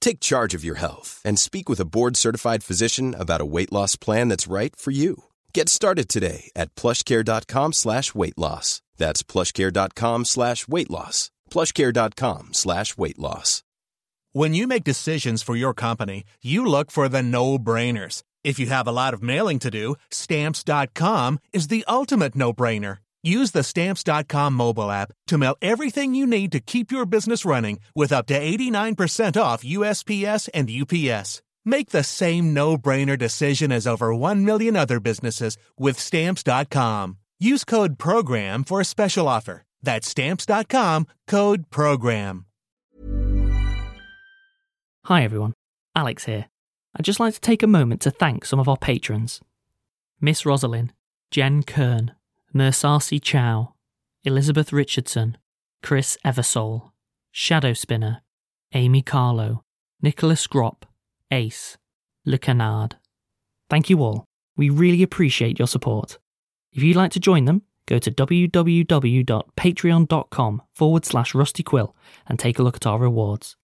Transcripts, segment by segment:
Take charge of your health and speak with a board-certified physician about a weight loss plan that's right for you. Get started today at plushcare.com slash weight loss. That's plushcare.com slash weight loss. plushcare.com slash weight loss. When you make decisions for your company, you look for the no-brainers. If you have a lot of mailing to do, stamps.com is the ultimate no-brainer. Use the stamps.com mobile app to mail everything you need to keep your business running with up to 89% off USPS and UPS. Make the same no-brainer decision as over 1 million other businesses with stamps.com. Use code program for a special offer. That's stamps.com, code program. Hi everyone, Alex here. I'd just like to take a moment to thank some of our patrons Miss Rosalind, Jen Kern, Nursasi Chow, Elizabeth Richardson, Chris Eversole, Shadow Spinner, Amy Carlo, Nicholas Gropp, Ace, Le Canard. Thank you all. We really appreciate your support. If you'd like to join them, go to www.patreon.com forward slash rustyquill and take a look at our rewards.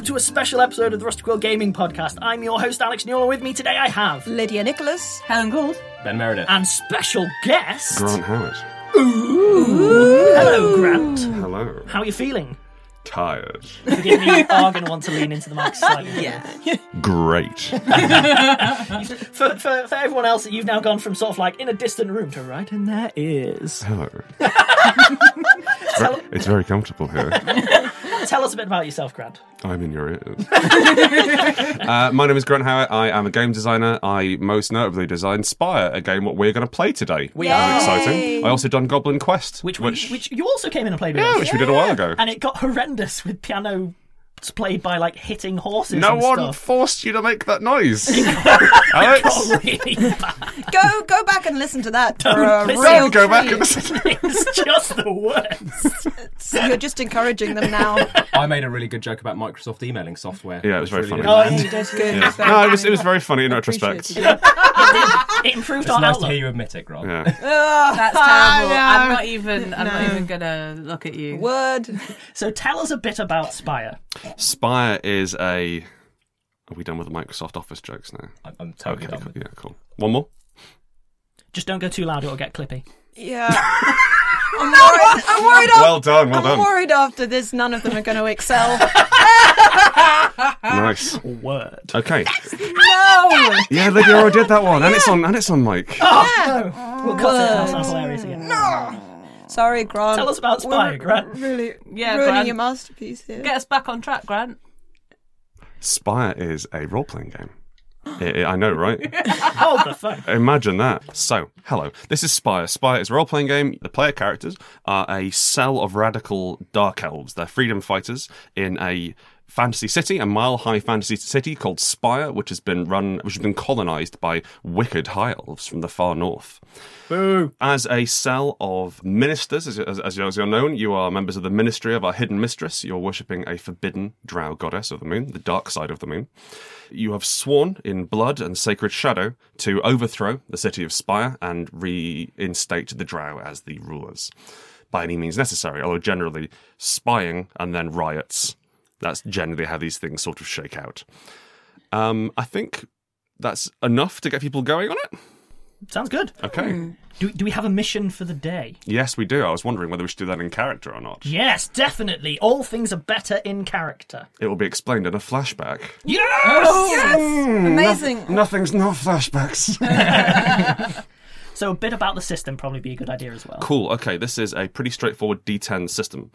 Welcome to a special episode of the Rusty Quill Gaming Podcast. I'm your host Alex Newell. With me today I have Lydia Nicholas, Helen Gould, Ben Meredith. and special guest. Grant Howard. Ooh. Hello, Grant. Hello. How are you feeling? Tired. Forgive me, you are going to want to lean into the mic slightly. Yeah. Great. For, for, for everyone else, you've now gone from sort of like in a distant room to right in their ears. Hello. Ver- it's very comfortable here. Tell us a bit about yourself, Grant. I'm in your ears. uh, my name is Grant Howard. I am a game designer. I most notably designed Spire, a game what we're going to play today. We That's are. exciting. I also done Goblin Quest, Which, which, we, which you also came in and played with yeah, us. which we did a while ago. And it got horrendous with piano played by like hitting horses. No and one stuff. forced you to make that noise. Alex, Got really bad. Go go back and listen to that. for Don't a listen. real don't go back and listen. It's just the worst. You're just encouraging them now. I made a really good joke about Microsoft emailing software. Yeah, it was very really funny. Oh, yeah, you did. Good. Yeah. No, it was it was very funny in retrospect. Appreciated. It improved It's our nice to hear you admit it, Grant. Yeah. That's Ah, terrible. no. I'm not even. I'm No. not even gonna look at you. Word. So tell us a bit about Spire. Spire is a. Are we done with the Microsoft Office jokes now? I'm, I'm totally Okay, done. cool. yeah, cool. One more. Just don't go too loud; it'll get clippy. Yeah. I'm worried. I'm worried. After, Well done, well I'm done. worried after this. None of them are going to excel. Nice. Word. Okay. no. Yeah, Lydia already did that one, and it's on and it's on mic. Oh, We'll cut it. That sounds hilarious again. No! Sorry, Grant. Tell us about Spire, We're Grant. Really, Yeah, ruining Grant. your masterpiece here. Get us back on track, Grant. Spire is a role playing game. I- know, right? Hold the phone. Imagine that. So, hello. This is Spire. Spire is a role playing game. The player characters are a cell of radical dark elves. They're freedom fighters in a fantasy city, a mile high fantasy city called Spire, which has been run, which has been colonized by wicked high elves from the far north. Boo! As a cell of ministers, as, as, as you're known, you are members of the ministry of our hidden mistress. You're worshipping a forbidden drow goddess of the moon, the dark side of the moon. You have sworn in blood and sacred shadow to overthrow the city of Spire and reinstate the drow as the rulers by any means necessary, although generally spying and then riots. That's generally how these things sort of shake out. Um, I think that's enough to get people going on it. Sounds good. Okay. Do, do we have a mission for the day? Yes, we do. I was wondering whether we should do that in character or not. Yes, definitely. All things are better in character. It will be explained in a flashback. Yes! Amazing. Nothing's not flashbacks. So a bit about the system probably be a good idea as well. cool. Okay, this is a pretty straightforward D10 system.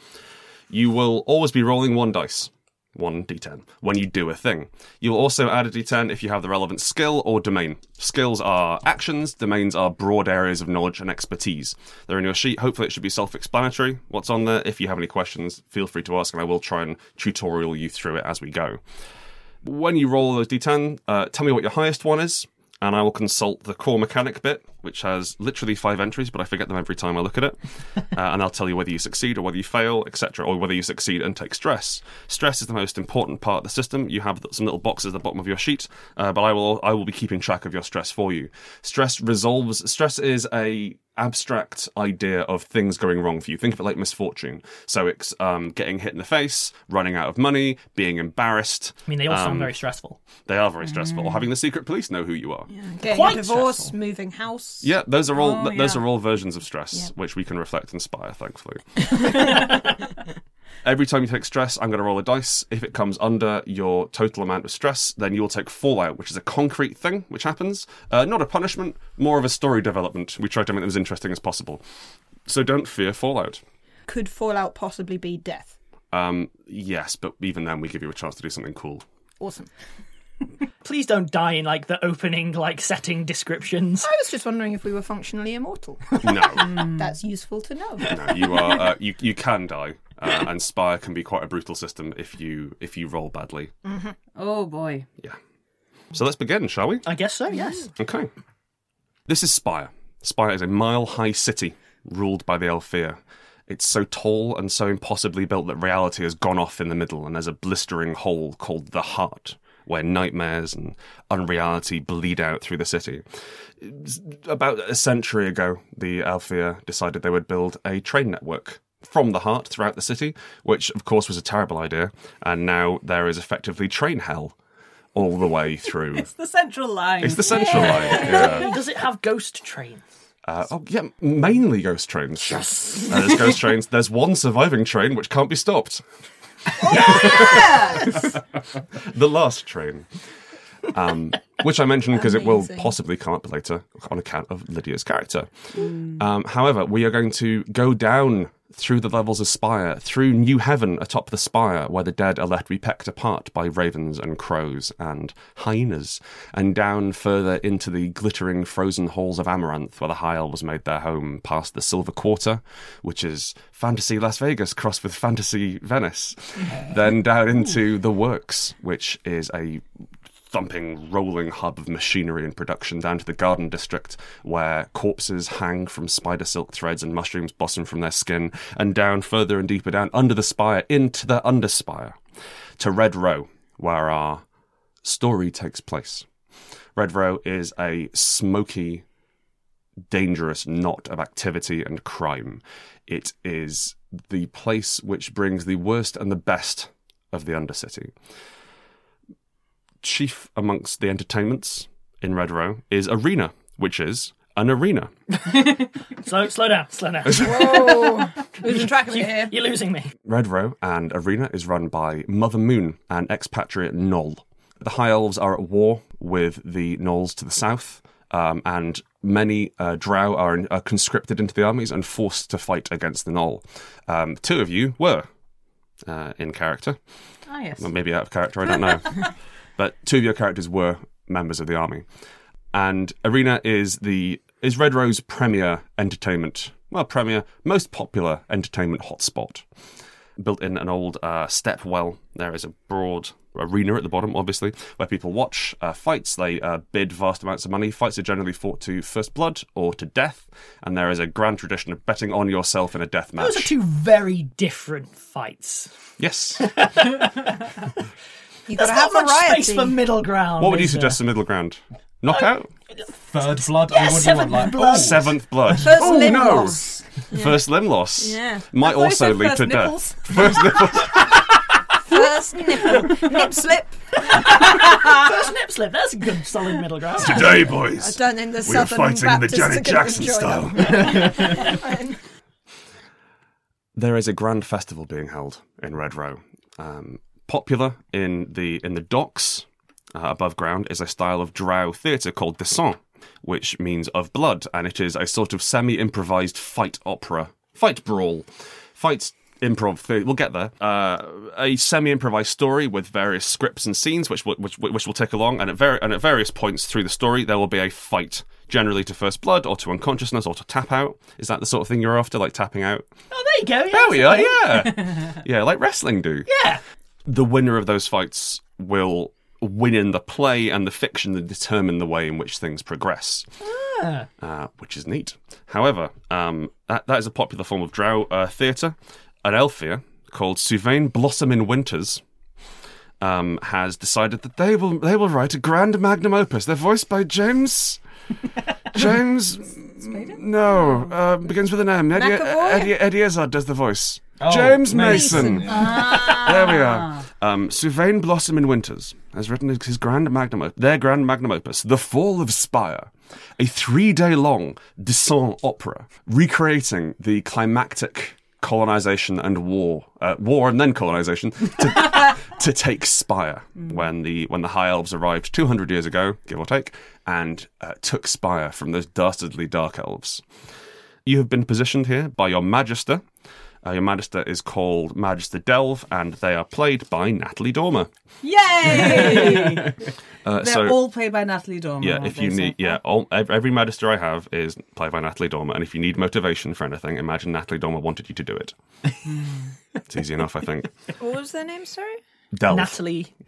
You will always be rolling one dice, one D10, when you do a thing. You'll also add a D10 if you have the relevant skill or domain. Skills are actions, domains are broad areas of knowledge and expertise. They're in your sheet. Hopefully, it should be self explanatory what's on there. If you have any questions, feel free to ask, and I will try and tutorial you through it as we go. when you roll those d10, uh, tell me what your highest one is, and I will consult the core mechanic bit, which has literally five entries, but I forget them every time I look at it. uh, and I'll tell you whether you succeed or whether you fail, etc., or whether you succeed and take stress. Stress is the most important part of the system. You have some little boxes at the bottom of your sheet, uh, but I will I will be keeping track of your stress for you. Stress resolves. Stress is a abstract idea of things going wrong for you. Think of it like misfortune. So it's um, getting hit in the face, running out of money, being embarrassed. I mean, they all Um, sound very stressful. They are very stressful. Or having the secret police know who you are. Yeah, Getting Quite a divorce, stressful. moving house. Yeah, those are all Oh, th- those are all versions of stress which we can reflect and inspire, thankfully. Every time you take stress, I'm going to roll a dice. If it comes under your total amount of stress, then you'll take fallout, which is a concrete thing which happens. Uh, not a punishment, more of a story development. We try to make them as interesting as possible. So don't fear fallout. Could Fallout possibly be death? Um, yes, but even then, we give you a chance to do something cool. Awesome. Please don't die in like the opening like setting descriptions. I was just wondering if we were functionally immortal. No, That's useful to know. no, you are uh, you you can die, uh, and Spire can be quite a brutal system if you if you roll badly. Oh boy. Yeah. So let's begin, shall we? I guess so. Yes. Okay. This is Spire. Spire is a mile high city ruled by the Aelfir. It's so tall and so impossibly built that reality has gone off in the middle, and there's a blistering hole called the Heart, where nightmares and unreality bleed out through the city. About a century ago, the Aelfir decided they would build a train network from the heart throughout the city, which of course was a terrible idea, and now there is effectively train hell all the way through. It's the central line. It's the central line. Yeah. Does it have ghost trains? Uh, oh, yeah, mainly ghost trains. Yes. Uh, there's ghost trains. There's one surviving train which can't be stopped. Yes The last train. Um, which I mentioned because it will possibly come up later on account of Lydia's character. Um, however, we are going to go down through the levels of Spire, through New Heaven atop the spire, where the dead are left to be pecked apart by ravens and crows and hyenas, and down further into the glittering frozen halls of Amaranth, where the High Elves made their home, past the Silver Quarter, which is fantasy Las Vegas crossed with fantasy Venice, then down into the Works, which is a thumping, rolling hub of machinery and production down to the garden district where corpses hang from spider silk threads and mushrooms blossom from their skin, and down further and deeper down under the spire into the underspire to Red Row, where our story takes place. Red Row is a smoky, dangerous knot of activity and crime. It is the place which brings the worst and the best of the Undercity chief amongst the entertainments in Red Row is Arena, which is an arena. slow, slow down, slow down. Whoa. Losing track of it You- here. You're losing me. Red Row and Arena is run by Mother Moon, an expatriate Gnoll. The High Elves are at war with the Gnolls to the south, um, and many uh, Drow are, are conscripted into the armies and forced to fight against the Gnoll. Um, two of you were uh, in character. Ah, yes. Well, maybe out of character, I don't know. but two of your characters were members of the army. And Arena is the is Red Row's premier entertainment, well, premier, most popular entertainment hotspot. Built in an old uh, step well, there is a broad arena at the bottom, obviously, where people watch uh, fights. They uh, bid vast amounts of money. Fights are generally fought to first blood or to death, and there is a grand tradition of betting on yourself in a death match. Those are two very different fights. Yes. You've got There's to have not much variety. space for middle ground. what would you is there? suggest the middle ground? Knockout? Third blood. Yeah, what do you seventh want? Like, blood. Seventh blood. First oh limb no! loss. First limb loss. Yeah. Might I thought you also said lead first to nipples. death. First nipples. First nipple. Nip slip. First nip slip. That's a good solid middle ground. Today, I boys, don't think the we are Southern fighting in the Baptists Janet gonna Jackson enjoy style. that. there is a grand festival being held in Red Row. Um, popular in the in the docks uh, above ground is a style of drow theatre called de sang, which means of blood, and it is a sort of semi-improvised fight opera, fight brawl, fight improv. Theatre. We'll get there. Uh, a semi-improvised story with various scripts and scenes, which will, which which will take along, and at ver- and at various points through the story, there will be a fight. Generally to first blood, or to unconsciousness, or to tap out. Is that the sort of thing you're after, like tapping out? Oh, there you go. Yeah, There we are, yeah. yeah, like wrestling do. Yeah. The winner of those fights will win in the play and the fiction that determine the way in which things progress, Ah. uh, which is neat. However, um, that, that is a popular form of drow uh, theatre. An Aelfir called Suvain Blossom in Winters um, has decided that they will they will write a grand magnum opus. They're voiced by James. James, no, uh, begins with an M. Eddie? Eddie, Eddie Izzard does the voice. Oh, James Mason. Mason. There we are. Um, Suvain Blossom in Winters has written his grand magnum, op- their grand magnum opus, The Fall of Spire, a three-day-long descent opera recreating the climactic colonization and war, uh, war and then colonization to, to take Spire when the when the High Elves arrived 200 years ago, give or take, and uh, took Spire from those dastardly Dark Elves. You have been positioned here by your Magister. Uh, your Magister is called Magister Delve, and they are played by Natalie Dormer. Yay! Uh, They're so, all played by Natalie Dormer. yeah, aren't if they, you so need, yeah, all, ev- every Magister I have is played by Natalie Dormer, and if you need motivation for anything, imagine Natalie Dormer wanted you to do it. it's easy enough, I think. What was their name, sorry? Delve, Natalie.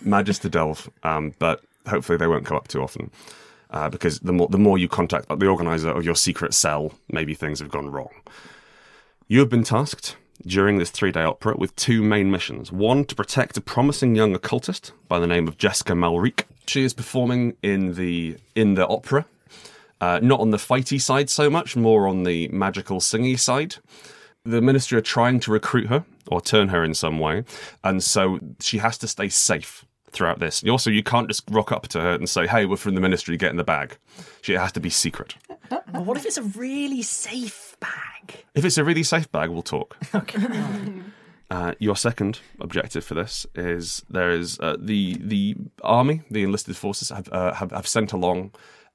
Magister Delve, um, but hopefully they won't come up too often. Uh, because the more the more you contact the organizer of your secret cell, maybe things have gone wrong. You have been tasked during this three day opera with two main missions. One, to protect a promising young occultist by the name of Jessica Malrique. She is performing in the in the opera, uh, not on the fighty side so much, more on the magical singy side. The ministry are trying to recruit her or turn her in some way, and so she has to stay safe throughout this. Also, you can't just rock up to her and say, "Hey, we're from the ministry, get in the bag." She has to be secret. But what if it's a really safe bag? If it's a really safe bag, we'll talk. Uh, your second objective for this is there is uh, the the army, the enlisted forces have, uh, have have sent along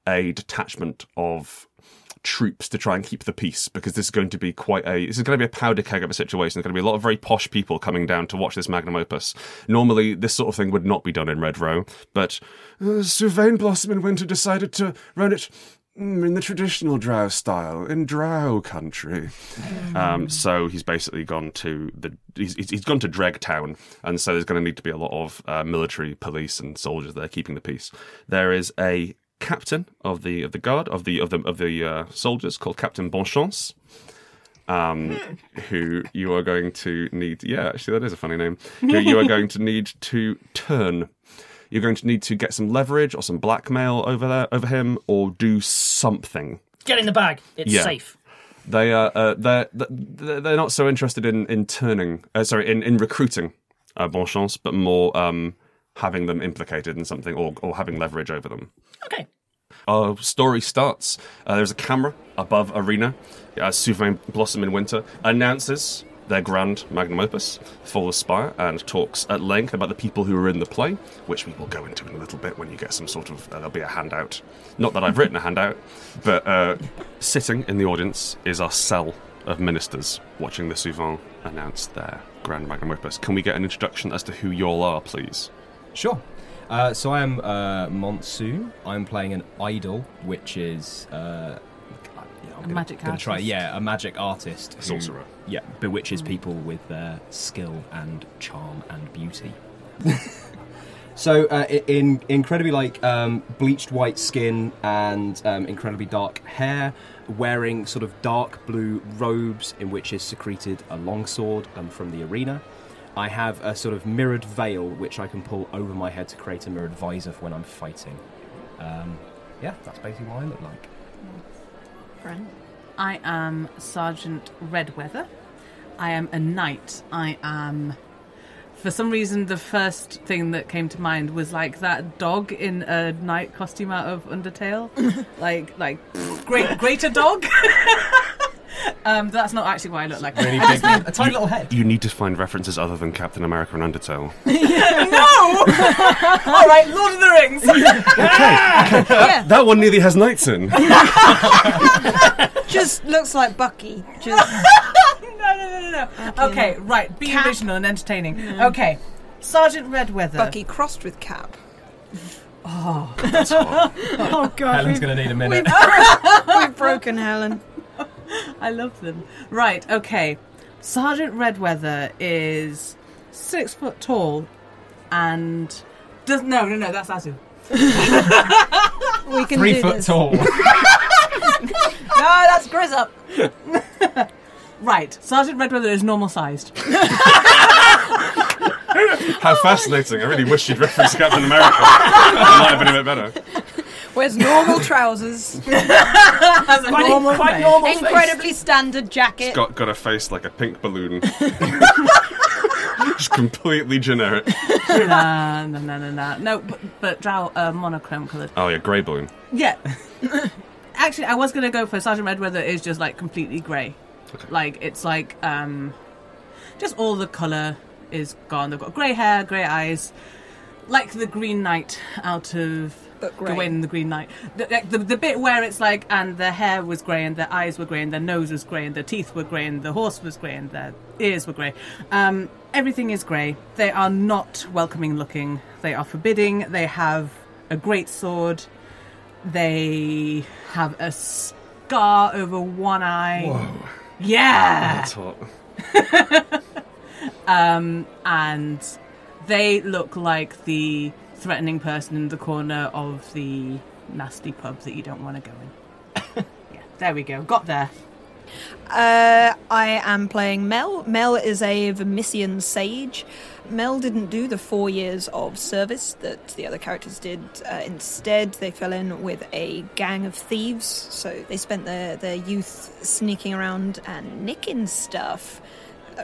a detachment of troops to try and keep the peace because this is going to be quite a this is going to be a powder keg of a situation. There's going to be a lot of very posh people coming down to watch this magnum opus. Normally, this sort of thing would not be done in Red Row, but uh, Sylvain Blossom in Winter decided to run it mm, in the traditional Drow style in Drow country. Um, so he's basically gone to the he's, he's he's gone to Dreg Town, and so there's going to need to be a lot of uh, military, police, and soldiers there keeping the peace. There is a captain of the of the guard of the of the of the uh, soldiers called Captain Bonchance. Um, who you are going to need? Yeah, actually, that is a funny name. Who you are going to need to turn you're going to need to get some leverage or some blackmail over there over him or do something Get in the bag. It's Yeah. safe. they are uh, they're they're they're not so interested in in turning uh, sorry in in recruiting uh, Bonchance but more um having them implicated in something or or having leverage over them Okay. our story starts. Uh, there's a camera above Arena as Sylvain Blossom in Winter announces their grand magnum opus, Fall of Spire, and talks at length about the people who are in the play, which we will go into in a little bit when you get some sort of. Uh, there'll be a handout. Not that I've written a handout, but uh, sitting in the audience is our cell of ministers watching the Souvent announce their grand magnum opus. Can we get an introduction as to who you all are, please? Sure. Uh, so I am uh, Monsoon. I'm playing an idol, which is uh, yeah, I'm A magic gonna try. artist. Yeah, a magic artist, who- Sorcerer. Yeah, bewitches people with their skill and charm and beauty. so uh, in incredibly like um, bleached white skin and um, incredibly dark hair, wearing sort of dark blue robes in which is secreted a longsword um, from the arena. I have a sort of mirrored veil which I can pull over my head to create a mirrored visor for when I'm fighting. Um, yeah, that's basically what I look like. Friend. I am Sergeant Redweather. I am a knight. I am. For some reason, the first thing that came to mind was like that dog in a knight costume out of Undertale, like like great greater dog. um, that's not actually what I look like. Really big, a tiny little head. You need to find references other than Captain America and Undertale. no. All right, Lord of the Rings. okay. Yeah, That one nearly has knights in. just looks like Bucky. Just no, no, no, no, no. Okay, right. Be Cap. original and entertaining. Okay, Sergeant Redweather. Bucky crossed with Cap. Oh, Oh god, Helen's going to need a minute. we've broken Helen. I love them. Right. Okay. Sergeant Redweather is six foot tall, and does no, no, no. That's Azu. We can Three do foot this. tall. No, that's Grizzop. Right. Sergeant Redweather is normal sized. How fascinating. I really wish you'd referenced Captain America. It might have been a bit better. Wears normal trousers, Has a Quite, normal quite face. normal face. incredibly standard jacket. Got, got a face like a pink balloon. Just completely generic. Nah, no, no, no, no. No, but, but Drow uh, monochrome coloured. Oh, yeah, grey balloon. Yeah. Actually, I was gonna go for Sergeant Redweather is just like completely grey. Like it's like um, just all the colour is gone. They've got grey hair, grey eyes, like the Green Knight out of But grey. Gawain and the Green Knight. The, the, the bit where it's like, and their hair was grey, and their eyes were grey, and their nose was grey, and their teeth were grey, and the horse was grey, and their ears were grey. Um, everything is grey. They are not welcoming looking. They are forbidding. They have a great sword. They have a scar over one eye. Whoa. Yeah. That's hot. Um, and they look like the threatening person in the corner of the nasty pub that you don't want to go in. yeah, there we go. Got there. Uh, I am playing Mel. Mel is a Vermissian sage. Mel didn't do the four years of service that the other characters did. Uh, instead, they fell in with a gang of thieves. So they spent their, their youth sneaking around and nicking stuff,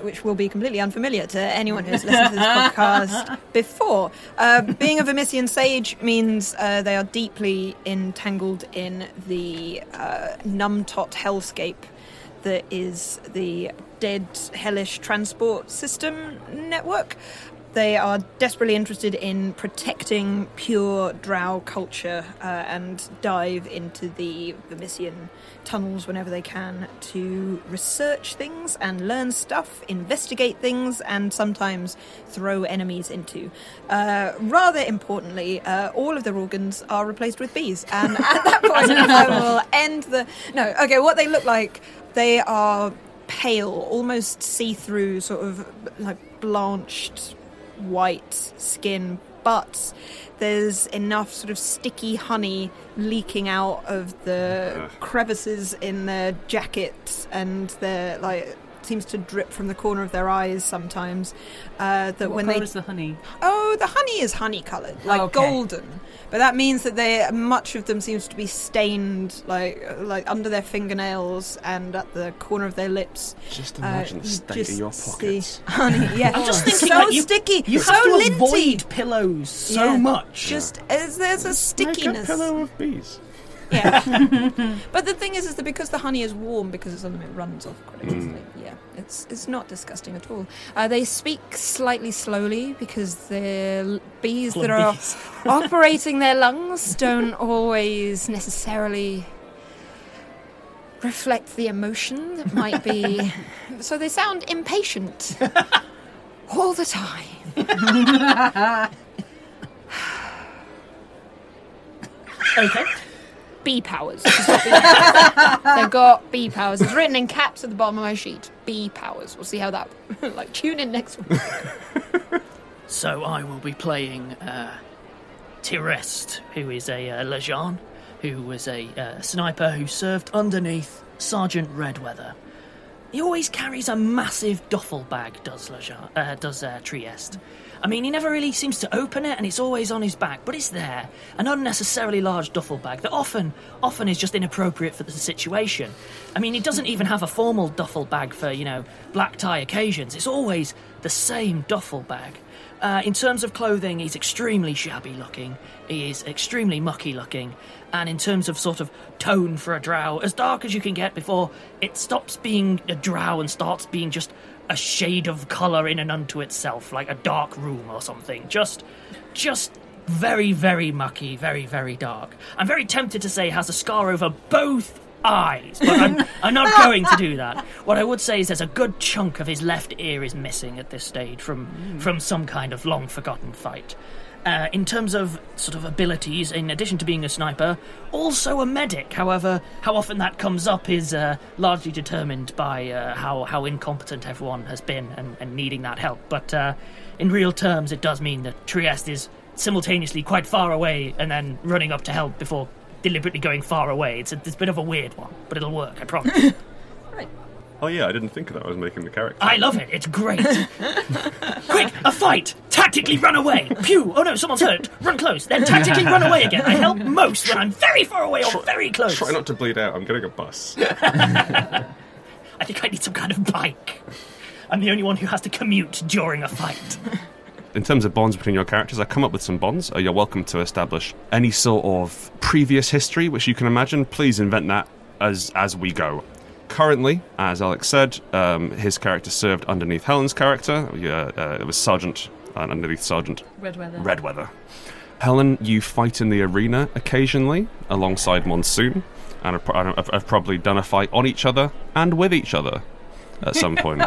which will be completely unfamiliar to anyone who's listened to this podcast before. Uh, being a Vermissian sage means uh, they are deeply entangled in the uh, Numtot hellscape that is the dead hellish transport system network. They are desperately interested in protecting pure drow culture uh, and dive into the Vermissian tunnels whenever they can to research things and learn stuff, investigate things, and sometimes throw enemies into. Uh, rather importantly, uh, all of their organs are replaced with bees. And at that point, I will end the. No, okay, what they look like, they are pale, almost see through, sort of like blanched white skin, but there's enough sort of sticky honey leaking out of the crevices in their jackets and their like seems to drip from the corner of their eyes sometimes uh, that What when they is the honey? oh the honey is honey colored like okay. golden but that means that they much of them seems to be stained like like under their fingernails and at the corner of their lips Just Uh, imagine the you state just of your see pockets. honey yeah I'm just thinking, so like, you, sticky You so have to linty avoid pillows so Yeah. much. Just as there's a stickiness pillow of bees. yeah. but the thing is, is that because the honey is warm, because it's on them, it runs off quite easily. Yeah, it's it's not disgusting at all. Uh, they speak slightly slowly because they're bees that are operating their lungs don't always necessarily reflect the emotion that might be. so they sound impatient all the time. Okay. B powers. they- They've got B powers. It's written in caps at the bottom of my sheet. B powers. We'll see how that. like tune in next week. So I will be playing uh, Trieste, who is a uh, Lajhan, who was a uh, sniper who served underneath Sergeant Redweather. He always carries a massive duffel bag, does Lajhan, uh, does uh, Trieste. I mean, he never really seems to open it, and it's always on his back, but it's there. An unnecessarily large duffel bag that often, often is just inappropriate for the situation. I mean, he doesn't even have a formal duffel bag for, you know, black tie occasions. It's always the same duffel bag. Uh, in terms of clothing, he's extremely shabby looking. He is extremely mucky looking. And in terms of sort of tone for a drow, as dark as you can get before it stops being a drow and starts being just a shade of colour in and unto itself, like a dark room or something. Just, just very, very mucky, very, very dark. I'm very tempted to say has a scar over both eyes, but I'm, I'm not going to do that. What I would say is there's a good chunk of his left ear is missing at this stage from hmm. from some kind of long forgotten fight. Uh, in terms of sort of abilities, in addition to being a sniper, also a medic. However, how often that comes up is uh, largely determined by uh, how how incompetent everyone has been and, and needing that help. But uh, in real terms, it does mean that Trieste is simultaneously quite far away and then running up to help before deliberately going far away. It's a, it's a bit of a weird one, but it'll work, I promise. Oh yeah, I didn't think of that. I was making the character. I love it. It's great. Quick, a fight! Tactically run away. Pew! Oh no, someone's hurt. Run close. Then tactically run away again. I help most when I'm very far away or very close. Try not to bleed out. I'm getting a bus. I think I need some kind of bike. I'm the only one who has to commute during a fight. In terms of bonds between your characters, I come up with some bonds. Uh, you're welcome to establish any sort of previous history which you can imagine. Please invent that as as we go. Currently, as Alex said, um, his character served underneath Helen's character. Uh, uh, it was Sergeant uh, underneath Sergeant Redweather. Redweather. Helen, you fight in the arena occasionally alongside Monsoon, and have, pro- have, have probably done a fight on each other and with each other at some point.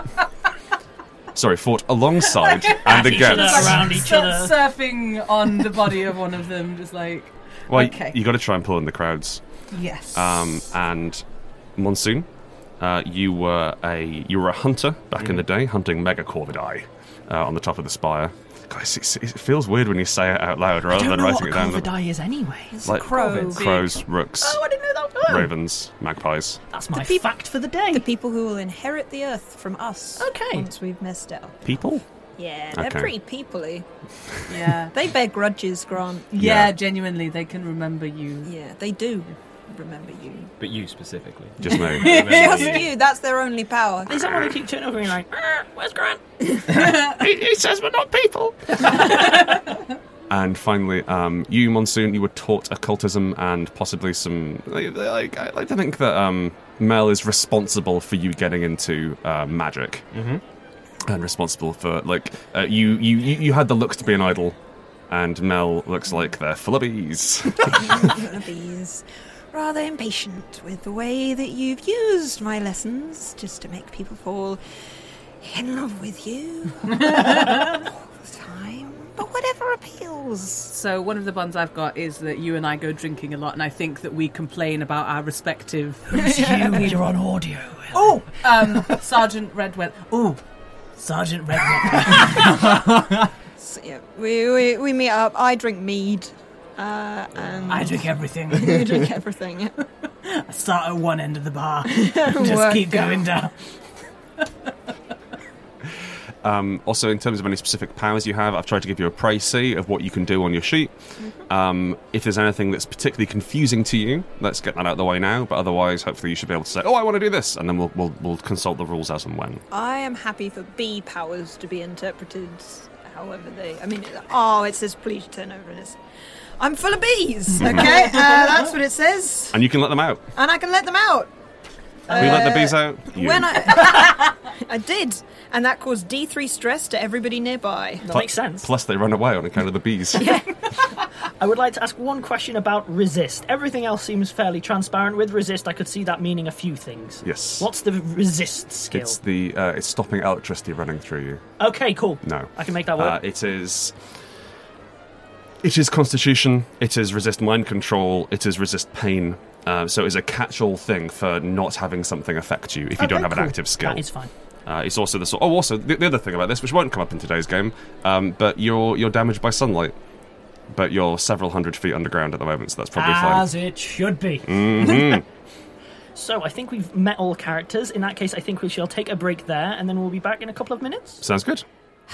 Sorry, fought alongside and each against. other, around each other. surfing on the body of one of them, just like. Well, okay. you got to try and pull in the crowds. yes. Um, and Monsoon, uh, you were a you were a hunter back in the day, hunting megacorvidae uh, on the top of the spire. Guys, it's, it feels weird when you say it out loud I rather don't than know writing what it down. Corvidae is anyway. It's Like a crow. Corvids. Crows, rooks, Oh, I didn't know that. Oh, ravens, magpies. That's my peop- fact for the day. The people who will inherit the earth from us. Okay. Once we've messed it up. People? Yeah, they're Okay. pretty peoply. yeah. They bear grudges, Grant. yeah. Yeah. genuinely, they can remember you. Yeah, they do remember you. But you specifically. Just me. Just you. That's their only power. There's someone who keep turning over and you're like, "Ah, where's Grant? he, he says we're not people. And finally, um, you, Monsoon, you were taught occultism and possibly some. Like, like, I like to think that um, Mel is responsible for you getting into uh, magic. Mm-hmm. and responsible for like uh, you, you you you had the looks to be an idol, and Mel looks like they're full of bees. Bees. Rather impatient with the way that you've used my lessons just to make people fall in love with you all the time. But whatever appeals. So one of the buns I've got is that you and I go drinking a lot, and I think that we complain about our respective. Who's you? You're on audio. Oh, um, Sergeant Redweather. Oh, Sergeant Redweather. So, yeah, we, we, we meet up. I drink mead. Uh, and I drink everything. you drink everything. I start at one end of the bar. Just Work keep going down. Um, also, in terms of any specific powers you have, I've tried to give you a précis of what you can do on your sheet. Um, if there's anything that's particularly confusing to you, let's get that out of the way now. But otherwise, hopefully, you should be able to say, "Oh, I want to do this," and then we'll we'll, we'll consult the rules as and when. I am happy for B powers to be interpreted however they. I mean, oh, it says please turn over this. I'm full of bees. Okay, uh, that's what it says, And you can let them out. and I can let them out. Who let the bees out? You. When I, I did, and that caused D3 stress to everybody nearby. That makes sense. Plus, they run away on account of the bees. I would like to ask one question about resist. Everything else seems fairly transparent. With resist, I could see that meaning a few things. Yes. What's the resist skill? It's the uh, it's stopping electricity running through you. Okay, cool. No, I can make that Uh, work. it is. It is Constitution. It is resist mind control. It is resist pain. Uh, so it's a catch-all thing for not having something affect you if you don't Okay, have an active skill. That is fine. Uh, it's also the sort. Oh, also the, the other thing about this, which won't come up in today's game, um, but you're you're damaged by sunlight, but you're several hundred feet underground at the moment, so that's probably As fine. it should be. Mhm. So I think we've met all characters. In that case, I think we shall take a break there, and then we'll be back in a couple of minutes. Sounds good.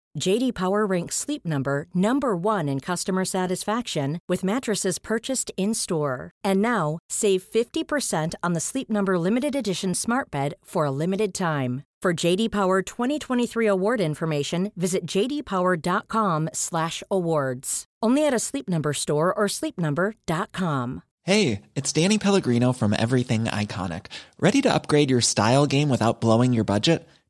JD Power ranks Sleep Number number 1 in customer satisfaction with mattresses purchased in-store. And now, save 50% on the Sleep Number limited edition Smart Bed for a limited time. For JD Power 2023 award information, visit jdpower.com/awards. Only at a Sleep Number store or sleepnumber.com. Hey, it's Danny Pellegrino from Everything Iconic. Ready to upgrade your style game without blowing your budget?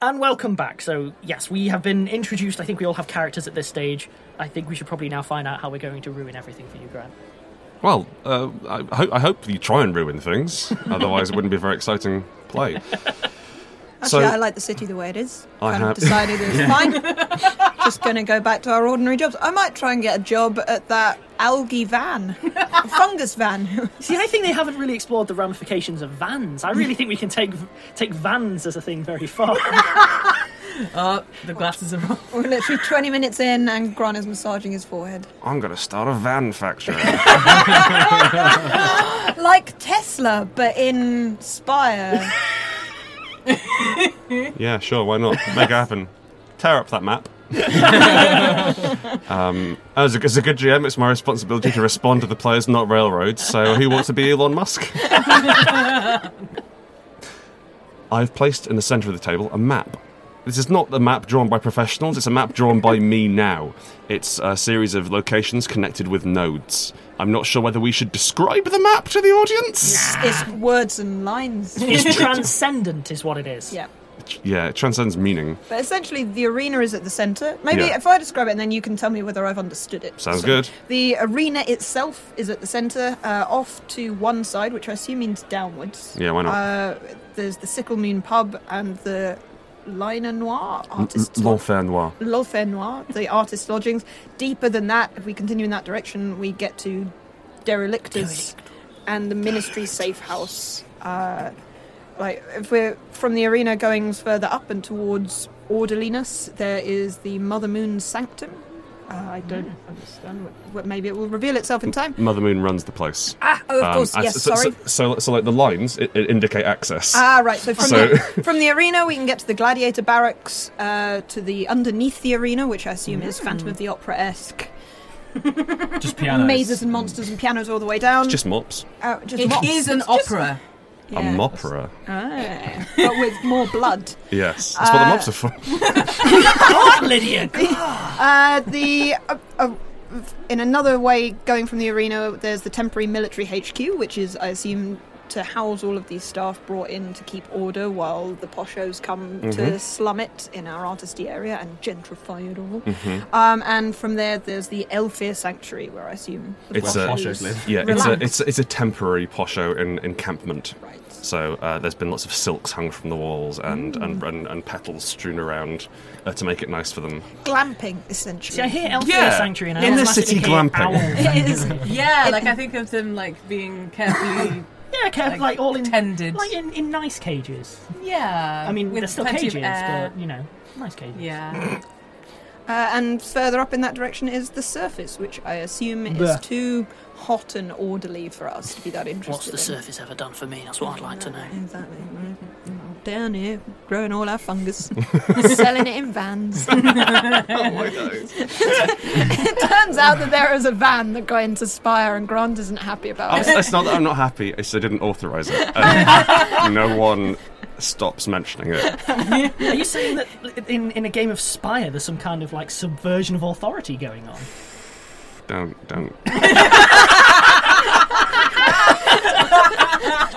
And welcome back. So, yes, we have been introduced. I think we all have characters at this stage. I think we should probably now find out how we're going to ruin everything for you, Grant. Well, uh, I, ho- I hope you try and ruin things. Otherwise, it wouldn't be a very exciting play. Actually, I like the city the way it is. I kind of have- decided it's Yeah. fine. Just going to go back to our ordinary jobs. I might try and get a job at that algae van, fungus van. See, I think they haven't really explored the ramifications of vans. I really think we can take take vans as a thing very far. oh, the glasses are off. We're literally 20 minutes in, and Grant is massaging his forehead. I'm going to start a van factory. like Tesla, but in Spire. yeah, sure, why not? Make it happen. Tear up that map. um, as, a, as a good GM, it's my responsibility to respond to the players, not railroads. So, who wants to be Elon Musk? I've placed in the centre of the table a map. This is not a map drawn by professionals, it's a map drawn by me now. It's a series of locations connected with nodes. I'm not sure whether we should describe the map to the audience. It's words and lines. it's transcendent, is what it is. Yeah. Yeah, it transcends meaning. But essentially, the arena is at the centre. Maybe Yeah. if I describe it, and then you can tell me whether I've understood it. Sounds good. The arena itself is at the centre, uh, off to one side, which I assume means downwards. Yeah, why not? Uh, there's the Sickle Moon pub and the Liner Noir artist. L'Enfer Noir. L'Enfer Noir, the artist lodgings. Deeper than that, if we continue in that direction, we get to Derelictus and the Ministry Safe House. Uh, like, if we're from the arena going further up and towards Orderliness, there is the Mother Moon Sanctum. Uh, I don't understand what, what. Maybe it will reveal itself in time. Mother Moon runs the place. Ah, oh, of course, yes, so, sorry. So, so, so, like the lines it, it indicate access. Ah, right. So from, So- The, from the arena, we can get to the gladiator barracks, uh, to the underneath the arena, which I assume is Phantom of the Opera esque. Just pianos. Mazes and monsters and pianos all the way down. It's just mops. Uh, just It mops. is an It's just- opera. A Yeah. mopera. Ah, but with more blood. Yes, that's what the Uh, mops are for. God, Lydia! Uh, the uh, uh, in another way, going from the arena, there's the temporary military HQ, which is, I assume, to house all of these staff brought in to keep order while the poshos come to Mhm. slum it in our artisty area and gentrify it all. Mhm. Um, and from there, there's the Aelfir Sanctuary, where I assume the It's a poshos live. yeah, it's a relax. it's a, it's a temporary posho in, encampment. Right. So uh, there's been lots of silks hung from the walls and and, and, and petals strewn around uh, to make it nice for them. glamping, essentially. See, I hear Aelfir Yeah. Sanctuary and I In the city hear glamping. It is. Sanctuary. Yeah, like I think of them like being carefully. Yeah, careful, like, all in tended. like in, in nice cages. Yeah, I mean, with they're still plenty of cages, air. but you know, nice cages. Yeah. Uh, and further up in that direction is the surface, which I assume is Blech. too hot and orderly for us to be that interested What's the in. surface ever done for me? That's what I'd like to know. Exactly. Mm-hmm. Down here, growing all our fungus, selling it in vans. oh my god! it turns out that there is a van that got into Spire, and Grant isn't happy about it. it's not that I'm not happy. It's I didn't authorise it. Um, and no one stops mentioning it. Are you saying that in, in a game of Spire there's some kind of like subversion of authority going on? Don't don't.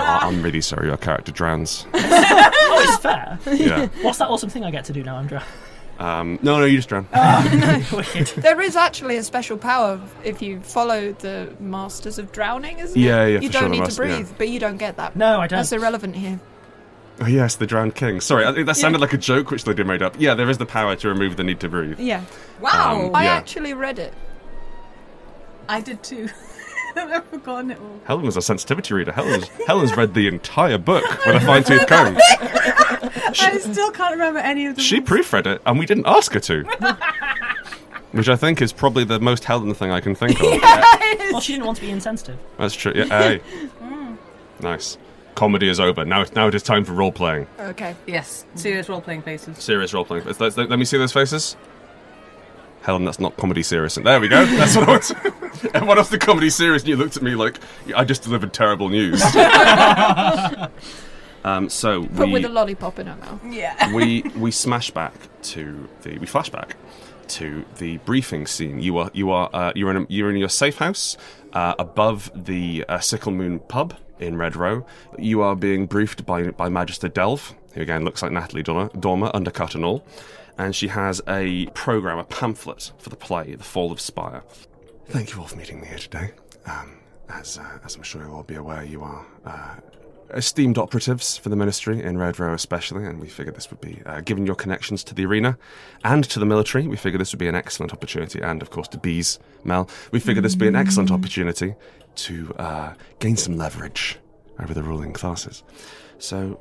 Oh, I'm really sorry. Your character drowns. oh, it's fair. Yeah. What's that awesome thing I get to do now? I'm dry. Um, no, no, you just drown. Wicked. There is actually a special power if you follow the Masters of Drowning, isn't Yeah, it? yeah, You for don't sure, need the to master- yeah. breathe, but you don't get that. No, I don't. That's irrelevant here. Oh, yes, the drowned king. Sorry, that sounded Yeah. like a joke which they did made up. Yeah, there is the power to remove the need to breathe. Yeah. Wow. Um, I actually read it. I did too. I've forgotten it all. Helen was a sensitivity reader. Helen's, Helen's read the entire book with a fine tooth comb. I still can't remember any of the. She proofread it, and we didn't ask her to. Which I think is probably the most Helen thing I can think of. Yes! Well, she didn't want to be insensitive. That's true. Yeah, hey. Nice. comedy is over. Now, now it is time for role playing. Okay. Yes. Mm. Serious role playing faces. Serious role playing. Let, let, let me see those faces. Helen, that's not comedy serious. And There we go. That's what I was. Everyone else the comedy serious, and you looked at me like I just delivered terrible news. um, so But we with a lollipop in her mouth. Yeah. we we smash back to the we flashback to the briefing scene. You are you are uh, you're in a, you're in your safe house uh, above the uh, Sickle Moon pub in Red Row. You are being briefed by by Magister Delve, who again looks like Natalie Dormer, Dormer undercut and all, and she has a program, a pamphlet for the play, The Fall of Spire. Thank you all for meeting me here today. Um, as uh, as I'm sure you'll all be aware, you are. Uh, esteemed operatives for the ministry in Red Row, especially, and we figured this would be, uh, given your connections to the arena and to the military, we figured this would be an excellent opportunity, and of course to bees, Mel, we figured this would be an excellent opportunity to uh, gain some leverage over the ruling classes. So,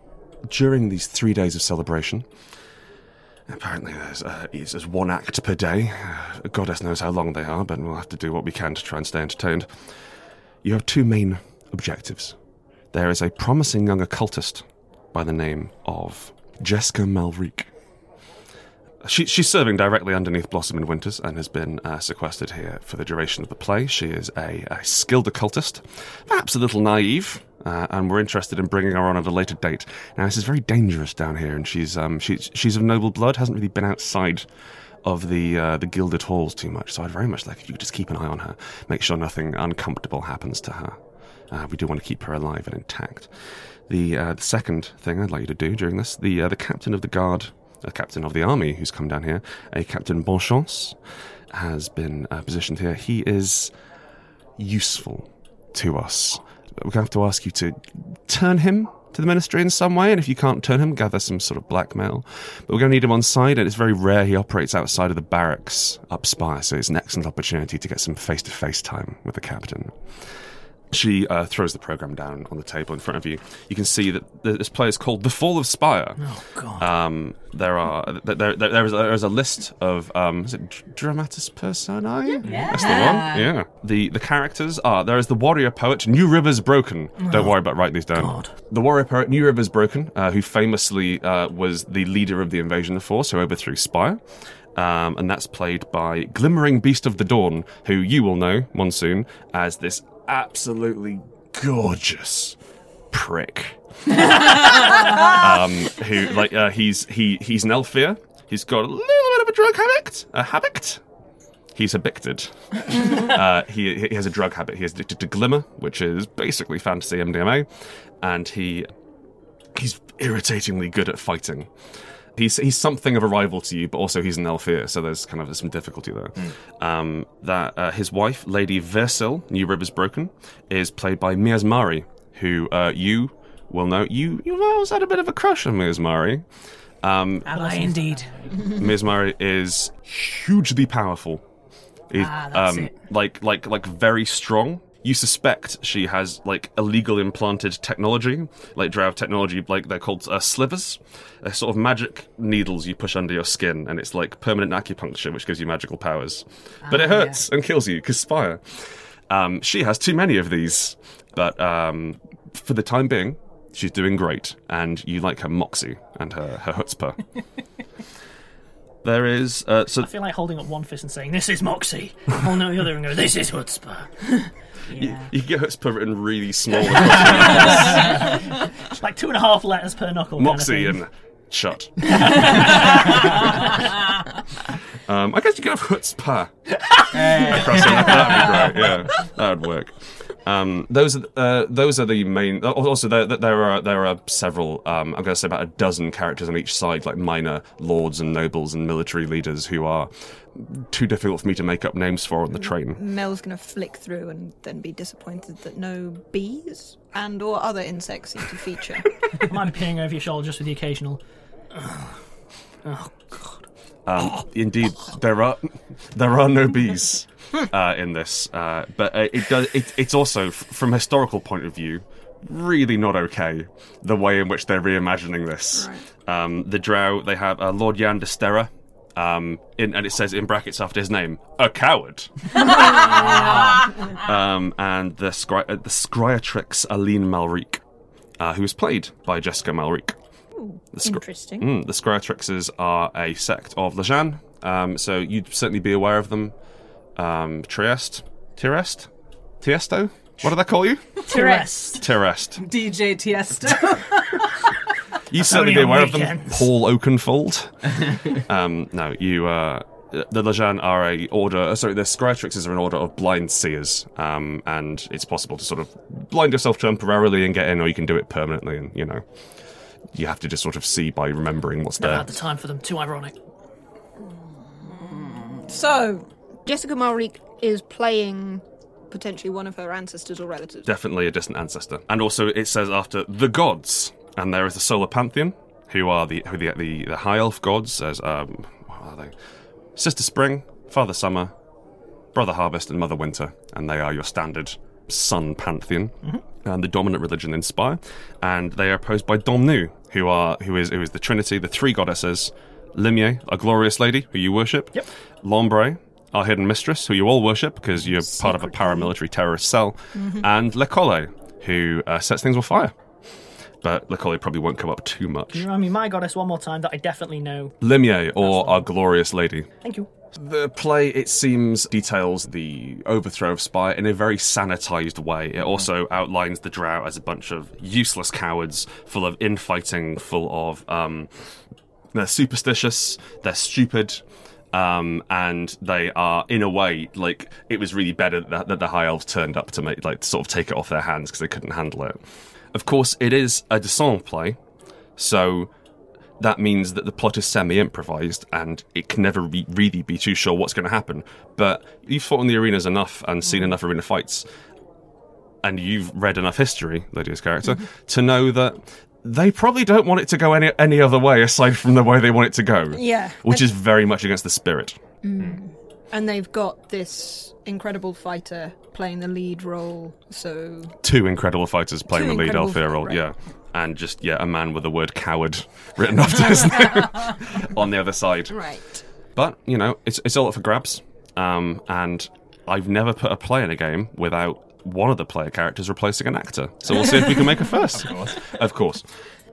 during these three days of celebration, Apparently, there's, uh, it's- one act per day. Uh, Goddess knows how long they are, but we'll have to do what we can to try and stay entertained. You have two main objectives. There is a promising young occultist by the name of Jessica Malrique. She, she's serving directly underneath Blossom and Winters and has been uh, sequestered here for the duration of the play. She is a, a skilled occultist, perhaps a little naive, uh, and we're interested in bringing her on at a later date. Now, this is very dangerous down here, and she's um, she's she's of noble blood, hasn't really been outside of the uh, the gilded halls too much. So I'd very much like if you could just keep an eye on her, make sure nothing uncomfortable happens to her. Uh, we do want to keep her alive and intact. The uh, the second thing I'd like you to do during this, the uh, the captain of the guard, a captain of the army who's come down here, a Captain Bonchance, has been uh, positioned here. He is useful to us. We're going to have to ask you to turn him to the ministry in some way, and if you can't turn him, gather some sort of blackmail. But we're going to need him on side, and it's very rare he operates outside of the barracks up Spire, so it's an excellent opportunity to get some face to face time with the captain. She uh, throws the program down on the table in front of you. You can see that this play is called The Fall of Spire. Oh, God. Um, there are there, there, there, is a, there is a list of um, is it dramatis personae? That's the one. Yeah. The the characters are there is the warrior poet New Rivers Broken. Don't Oh, worry about writing these down. The warrior poet New Rivers Broken, uh, who famously uh, was the leader of the invasion of Force, who overthrew Spire. Um, and that's played by Glimmering Beast of the Dawn, who you will know, Monsoon, as this absolutely gorgeous prick. um, who like uh, he's he he's an Aelfir. He's got a little bit of a drug habit. A habit. He's addicted. uh, he he has a drug habit. He is addicted to glimmer, which is basically fantasy MDMA, and he he's irritatingly good at fighting. He's he's something of a rival to you, but also he's an Aelfir, so there's kind of some difficulty there. Um, that uh, his wife, Lady Versil, New Rivers Broken, is played by Miasmari, who uh, you will know. You you've always had a bit of a crush on Miasmari. Um, Have I indeed? Miasmari is hugely powerful. Is, Ah, that's um, it. Like like like very strong. You suspect she has like illegal implanted technology, like drow technology, like they're called uh, slivers, They're sort of magic needles you push under your skin, and it's like permanent acupuncture, which gives you magical powers. but it Ah, hurts and kills you because spire. Um, she has too many of these, but um, for the time being, she's doing great, and you like her moxie and her her chutzpah. There is uh, so I feel like holding up one fist and saying, "This is Moxie," holding up the other and go, "This is Chutzpah." you, you can get chutzpah written really small. across your knuckles. It's like two and a half letters per knuckle. Moxie kind of and shut. um, I guess you could have chutzpah across your knuckle. That'd be great. Yeah, that'd work. Um, those are uh, those are the main. Also, there, there are there are several. Um, I'm going to say about a dozen characters on each side, like minor lords and nobles and military leaders who are too difficult for me to make up names for on the train. Mel's gonna flick through and then be disappointed that no bees and or other insects seem to feature. I might be peering over your shoulder just with the occasional. Oh, Um, indeed, there are there are no bees uh, in this, uh, but uh, it does. It, it's also, f- from a historical point of view, really not okay the way in which they're reimagining this. Um, the Drow they have uh, Lord de Sterra. Um, in, and it says in brackets after his name, a coward. um, and the, scry- uh, the Scryatrix Aline Malrique uh, who is played by Jessica Malrique. The Scr- Interesting. Mm, the Scryatrixes are a sect of Lajhan, um, so you'd certainly be aware of them. Um, Trieste? Trieste? Tiesto? What do they call you? Terrest. Terrest. DJ Tiesto. You certainly be on aware of them. Paul Oakenfold. um, no, you. Uh, the Lajhan are a order. uh, Sorry, the Scryatrixes are an order of blind seers, um, and it's possible to sort of blind yourself temporarily and get in, or you can do it permanently. And you know, you have to just sort of see by remembering what's Never there. had the time for them. Too ironic. So, Jessica Malrique is playing potentially one of her ancestors or relatives. Definitely a distant ancestor. And also, it says after the gods, and there is the solar pantheon, who are the who the the, the high elf gods. As um, what are they? Sister Spring, Father Summer, Brother Harvest, and Mother Winter, and they are your standard sun pantheon. And the dominant religion in Spire, and they are opposed by Damnou, who are who is who is the Trinity, the three goddesses, Limier, a glorious lady who you worship, yep. Lombre, our hidden mistress, who you all worship because you're part of a paramilitary terrorist cell, Mhm. and Le Colle, who uh, sets things on fire. But Le Colle probably won't come up too much. Can you remind me my goddess one more time that I definitely know? Limier, or our glorious lady. Thank you. The play, it seems, details the overthrow of Spire in a very sanitized way. It also outlines the Drow as a bunch of useless cowards, full of infighting, full of. Um, they're superstitious, they're stupid, um, and they are, in a way, like, it was really better that, that the High Elves turned up to make, like, sort of take it off their hands because they couldn't handle it. Of course, it is a Descent play, so that means that the plot is semi-improvised and it can never be, really be too sure what's going to happen. But you've fought in the arenas enough and seen enough arena fights, and you've read enough history, Lydia's character, to know that they probably don't want it to go any any other way aside from the way they want it to go. Yeah. which is very much against the spirit. Mm. And they've got this incredible fighter playing the lead role, so Two incredible fighters playing Two the lead Althea role, right. yeah. And just, yeah, a man with the word coward written after his name on the other side. Right. But, you know, it's, it's all up for grabs. Um, and I've never put a play in a game without one of the player characters replacing an actor. So we'll see if we can make a first. Of course. Of course.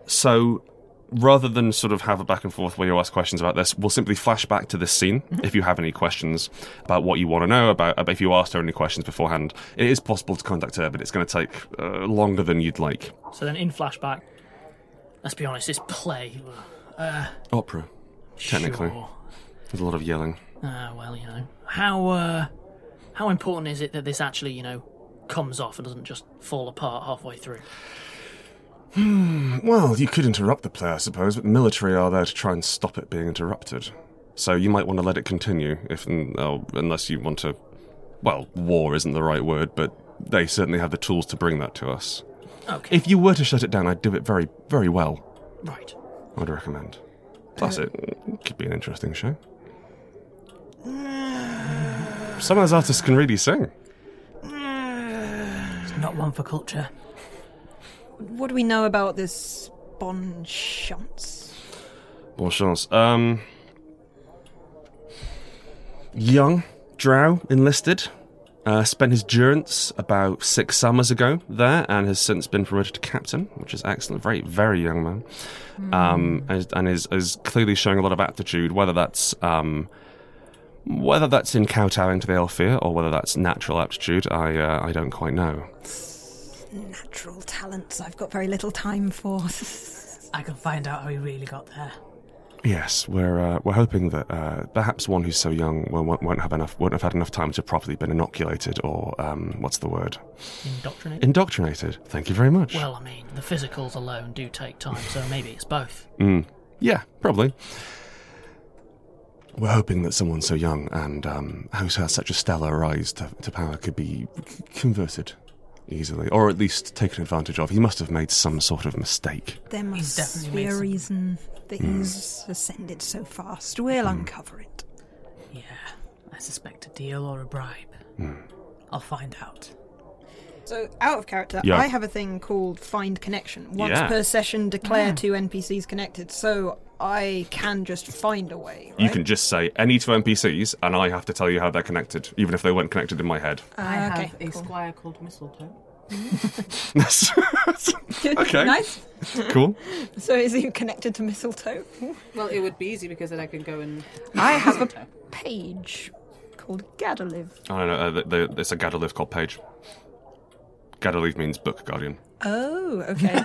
So rather than sort of have a back and forth where you ask questions about this, we'll simply flash back to this scene. If you have any questions about what you want to know about, if you asked her any questions beforehand, it is possible to contact her, but it's going to take uh, longer than you'd like. So then in flashback, let's be honest, this play. Uh, Opera, technically. Sure. There's a lot of yelling. uh, well, you know, how uh, how important is it that this actually, you know, comes off and doesn't just fall apart halfway through? Hmm, well, you could interrupt the play, I suppose, but the military are there to try and stop it being interrupted. So you might want to let it continue, if oh, unless you want to. Well, war isn't the right word, but they certainly have the tools to bring that to us. Okay. If you were to shut it down, I'd do it very, very well. Right. I'd recommend. Plus, it could be an interesting show. Some of those artists can really sing. It's not one for culture. What do we know about this Bon Chance? Bon chance. Um, young Drow enlisted. Uh, spent his durance about six summers ago there, and has since been promoted to captain, which is excellent. Very, very young man, um, and, and is, is clearly showing a lot of aptitude. Whether that's um, whether that's in kowtowing to the Aelfir or whether that's natural aptitude, I uh, I don't quite know. Natural talents I've got very little time for. I can find out how he really got there. Yes, we're uh, we're hoping that uh, perhaps one who's so young will, won't, won't have enough won't have had enough time to properly been inoculated or um, what's the word? Indoctrinated? Indoctrinated. Thank you very much. Well, I mean, the physicals alone do take time, so maybe it's both. Mm. Yeah, probably. We're hoping that someone so young and um, who has such a stellar rise to, to power could be c- converted easily, or at least taken advantage of. He must have made some sort of mistake. There must be a reason that Hmm. he's ascended so fast. We'll uncover it. Yeah, I suspect a deal or a bribe. Hmm. I'll find out. So, out of character, Yeah. I have a thing called Find Connection. Once Yeah. per session, declare Ah. two NPCs connected, so I can just find a way. You can just say any two NPCs, and I have to tell you how they're connected, even if they weren't connected in my head. Ah, I have okay, a cool. squire called Mistletoe. okay. Nice. Cool. So is he connected to mistletoe? Well, it would be easy because then I can go and. I have a page called Gadaliv. I don't know. Uh, the, the, it's a Gadaliv called Page. Gadaliv means book guardian. Oh, okay.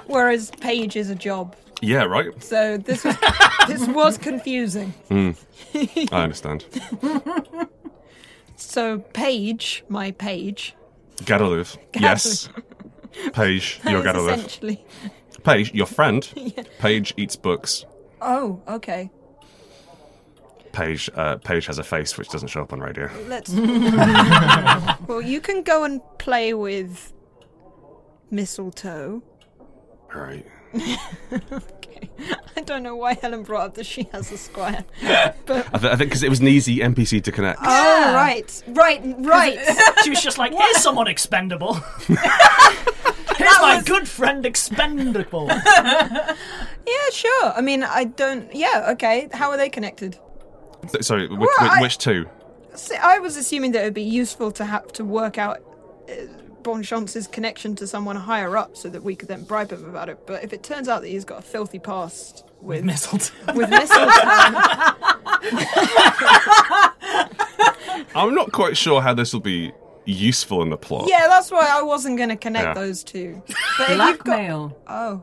Whereas page is a job. Yeah, right. So this was this was confusing. Hmm. I understand. So page, my page, Gadaliv. Yes. Page, your That is Gadaliv. essentially. Page, your friend. Yeah. Page eats books. Oh, okay. Page, uh, Page has a face which doesn't show up on radio. Let's. well, you can go and play with mistletoe. Right. okay. I don't know why Helen brought up that she has a squire, but I, th- I think because it was an easy NPC to connect. oh right, right, right. she was just like, "Here's someone expendable. Here's my good friend expendable." yeah, sure. I mean, I don't. Yeah, okay. How are they connected? Th- Sorry, which, Well, which, I- which two? See, I was assuming that it would be useful to have to work out uh, Bonchance's connection to someone higher up, so that we could then bribe him about it. But if it turns out that he's got a filthy past with, mistletoe, with mistletoe, I'm not quite sure how this will be useful in the plot. yeah, that's why I wasn't going to connect Yeah. those two. But if you've got, Blackmail. oh,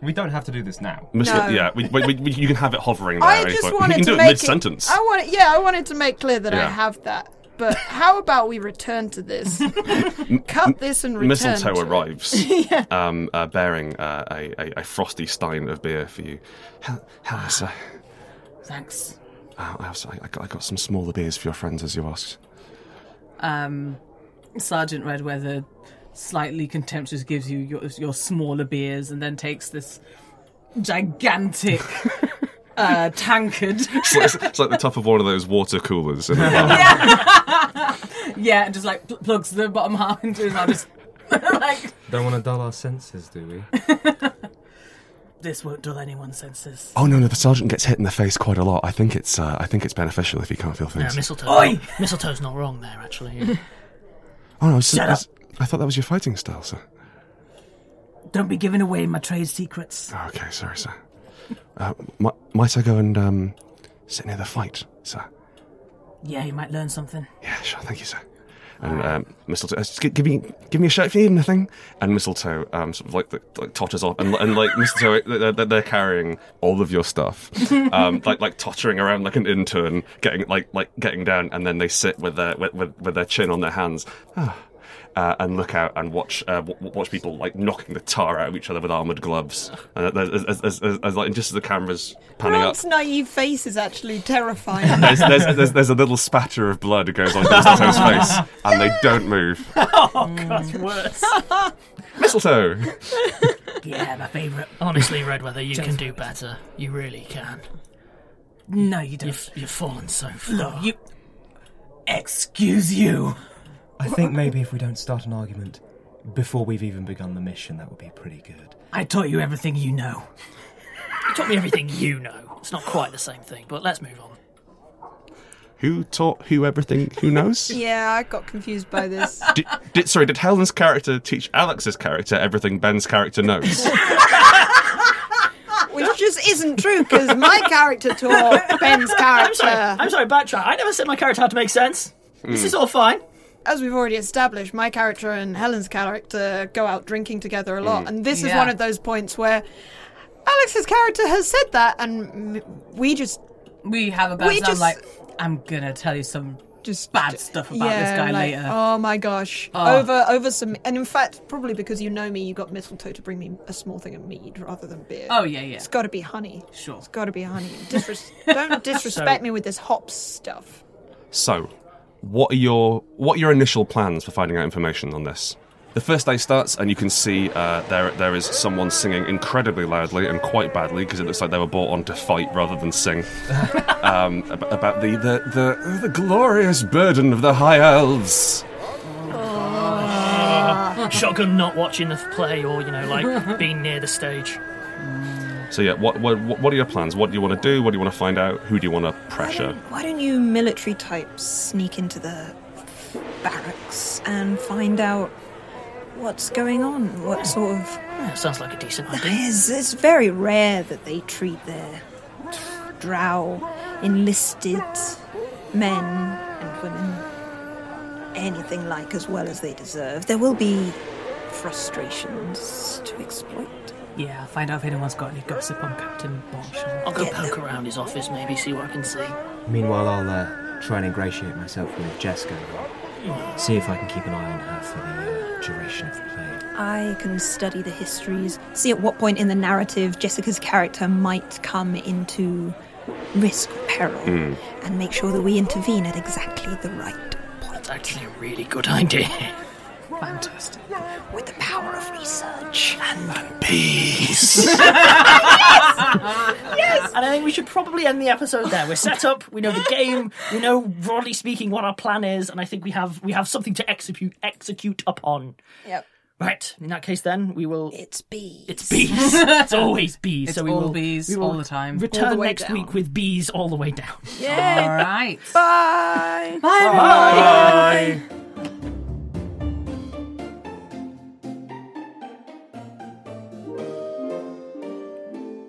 We don't have to do this now. Mr. No. Yeah, we, we, we, you can have it hovering there. I at any just point. wanted you can to do it make mid sentence. I wanted, yeah, I wanted to make clear that I Yeah. have that. But how about we return to this? Cut this and return. Mistletoe to arrives, yeah. um, uh, bearing uh, a, a, a frosty stein of beer for you. Hel- Hello, sir. Thanks. Uh, I, also, I, got, I got some smaller beers for your friends, as you asked. Um, Sergeant Redweather slightly contemptuous gives you your, your smaller beers and then takes this gigantic uh, tankard. It's like, it's like the top of one of those water coolers. In a bar. yeah, and just like pl- plugs the bottom half into his mouth. Just like Don't want to dull our senses, do we? this won't dull anyone's senses. Oh no, no, the sergeant gets hit in the face quite a lot. I think it's uh, I think it's beneficial if he can't feel Yeah, things. mistletoe. Oi! Mistletoe's not wrong there, actually. oh no, it's- Shut it's- I thought that was your fighting style, sir. don't be giving away my trade secrets. Oh, okay, sorry, sir. Uh, m- might I go and um, sit near the fight, sir? Yeah, you might learn something. Yeah, sure, thank you, sir. And um, mistletoe, uh, just give me, give me a shout if you need anything. And mistletoe, um, sort of like, like totters off, and, and like mistletoe, they're, they're- they're carrying all of your stuff, um, like like tottering around like an intern, getting like like getting down, and then they sit with their with, with, with their chin on their hands. Ah. Uh, and look out and watch uh, w- watch people like knocking the tar out of each other with armored gloves, and as, as, as, as, as, like just as the cameras panning up, Grant's naive face is actually terrifying. there's, there's, there's, there's a little spatter of blood goes on Mistletoe's face, and they don't move. oh, God, worse. Mistletoe! Yeah, my favourite. Honestly, Redweather, you Just- can do better. You really can. No, you don't. You've, you've fallen so far. No, you. Excuse you. I think maybe if we don't start an argument before we've even begun the mission, that would be pretty good. I taught you everything you know. You taught me everything you know. It's not quite the same thing, but let's move on. Who taught who everything? Who knows? yeah, I got confused by this. Did, did, sorry, did Helen's character teach Alex's character everything Ben's character knows? Which just isn't true because my character taught Ben's character. I'm character. sorry, I'm sorry, backtrack. I never said my character had to make sense. This Hmm. is all fine. As we've already established, my character and Helen's character go out drinking together a lot, Mm. and this is Yeah. one of those points where Alex's character has said that, and we just We have a bad We sound just- like, I'm gonna tell you some just bad stuff about yeah, this guy like, later. Oh my gosh! Oh. Over over some, and in fact, probably because you know me, you got mistletoe to bring me a small thing of mead rather than beer. Oh, yeah, yeah. It's got to be honey. Sure. It's got to be honey. Disres- don't disrespect So- me with this hops stuff. so, what are your what are your initial plans for finding out information on this? The first day starts, and you can see uh, there there is someone singing incredibly loudly and quite badly because it looks like they were brought on to fight rather than sing. um, ab- about the the, the the glorious burden of the high elves. Shotgun not watching the play or, you know, like being near the stage. So yeah, what what what are your plans? What do you want to do? What do you want to find out? Who do you want to pressure? Why don't you military types sneak into the barracks and find out what's going on. What sort of. Yeah, sounds like a decent idea. It's, it's very rare that they treat their drow enlisted men and women anything like as well as they deserve. There will be frustrations to exploit. Yeah, I'll find out if anyone's got any gossip on Captain Bombshell. I'll go poke around his office, maybe see what I can see. Meanwhile, I'll uh, try and ingratiate myself with Jessica. See if I can keep an eye on her for the uh, duration of the play. I can study the histories, see at what point in the narrative Jessica's character might come into risk or peril, Hmm. and make sure that we intervene at exactly the right point. That's actually a really good idea. Fantastic. with the power of research. And peace. yes! And I think we should probably end the episode there. We're set up. We know the game. We know, broadly speaking, what our plan is, and I think we have we have something to execute execute upon. Yep. Right. In that case, then we will. It's bees. It's bees. it's always bees. It's so we all will, bees we will all the time. Return the next down. week with bees all the way down. Yay! All right. Bye. Bye. Bye.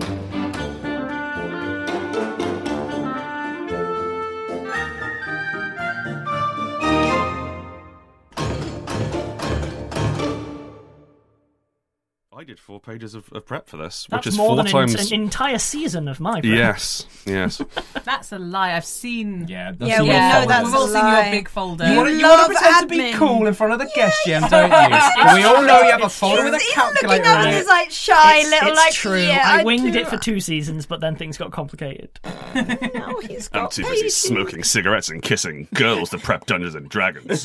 thank you I did four pages of, of prep for this, That's which is more four than an, times. an entire season of my. prep. yes, yes. That's a lie. I've seen. Yeah, Yeah, we know that's We've all seen your big folder. You You want to love pretend to be cool in front of the guest gem, don't you? we all know you have a folder with a calculator looking up in and it. he's like shy It's, little it's like true. yeah, I I winged do it for two seasons, but then things got complicated. He's I'm too busy smoking cigarettes and kissing girls to prep Dungeons and Dragons.